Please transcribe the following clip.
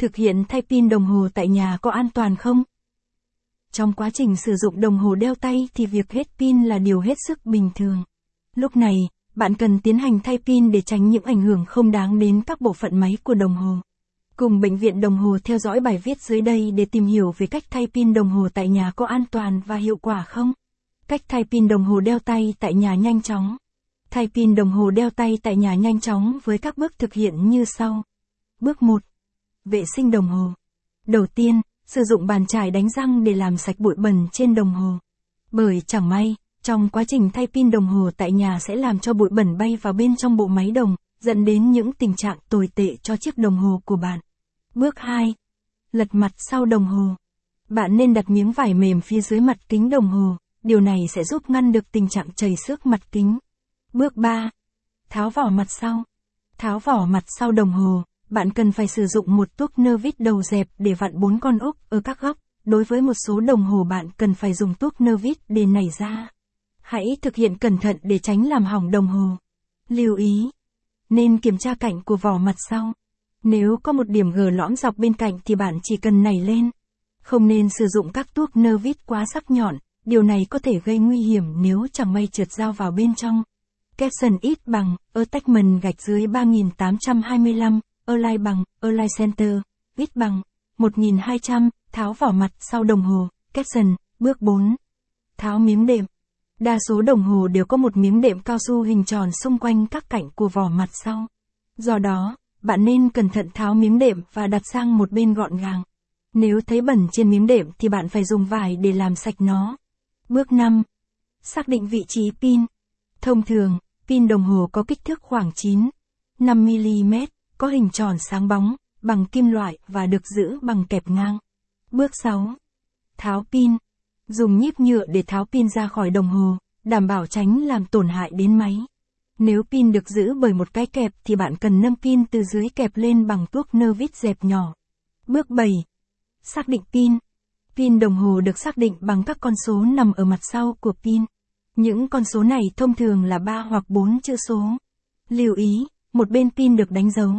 Thực hiện thay pin đồng hồ tại nhà có an toàn không? Trong quá trình sử dụng đồng hồ đeo tay thì việc hết pin là điều hết sức bình thường. Lúc này, bạn cần tiến hành thay pin để tránh những ảnh hưởng không đáng đến các bộ phận máy của đồng hồ. Cùng Bệnh viện Đồng hồ theo dõi bài viết dưới đây để tìm hiểu về cách thay pin đồng hồ tại nhà có an toàn và hiệu quả không. Cách thay pin đồng hồ đeo tay tại nhà nhanh chóng. Thay pin đồng hồ đeo tay tại nhà nhanh chóng với các bước thực hiện như sau. Bước 1. Vệ sinh đồng hồ. Đầu tiên, sử dụng bàn chải đánh răng để làm sạch bụi bẩn trên đồng hồ. Bởi chẳng may, trong quá trình thay pin đồng hồ tại nhà sẽ làm cho bụi bẩn bay vào bên trong bộ máy đồng, dẫn đến những tình trạng tồi tệ cho chiếc đồng hồ của bạn. Bước 2. Lật mặt sau đồng hồ. Bạn nên đặt miếng vải mềm phía dưới mặt kính đồng hồ, điều này sẽ giúp ngăn được tình trạng chảy xước mặt kính. Bước 3. Tháo vỏ mặt sau. Tháo vỏ mặt sau đồng hồ, bạn cần phải sử dụng một tuốc nơ vít đầu dẹp để vặn bốn con ốc ở các góc. Đối với một số đồng hồ bạn cần phải dùng tuốc nơ vít để nảy ra. Hãy thực hiện cẩn thận để tránh làm hỏng đồng hồ. Lưu ý. Nên kiểm tra cạnh của vỏ mặt sau. Nếu có một điểm gờ lõm dọc bên cạnh thì bạn chỉ cần nảy lên. Không nên sử dụng các tuốc nơ vít quá sắc nhọn, điều này có thể gây nguy hiểm nếu chẳng may trượt dao vào bên trong. Capson ít bằng, attachment gạch dưới 3825, Erlai bằng, Erlai center, ít bằng, 1200, tháo vỏ mặt sau đồng hồ, capson, bước 4. Tháo miếng đệm. Đa số đồng hồ đều có một miếng đệm cao su hình tròn xung quanh các cạnh của vỏ mặt sau. Do đó, bạn nên cẩn thận tháo miếng đệm và đặt sang một bên gọn gàng. Nếu thấy bẩn trên miếng đệm thì bạn phải dùng vải để làm sạch nó. Bước 5. Xác định vị trí pin. Thông thường, pin đồng hồ có kích thước khoảng 9, 5 mm, có hình tròn sáng bóng, bằng kim loại và được giữ bằng kẹp ngang. Bước 6. Tháo pin. Dùng nhíp nhựa để tháo pin ra khỏi đồng hồ, đảm bảo tránh làm tổn hại đến máy. Nếu pin được giữ bởi một cái kẹp thì bạn cần nâng pin từ dưới kẹp lên bằng tuốc nơ vít dẹp nhỏ. Bước 7. Xác định pin. Pin đồng hồ được xác định bằng các con số nằm ở mặt sau của pin. Những con số này thông thường là 3 hoặc 4 chữ số. Lưu ý, một bên pin được đánh dấu,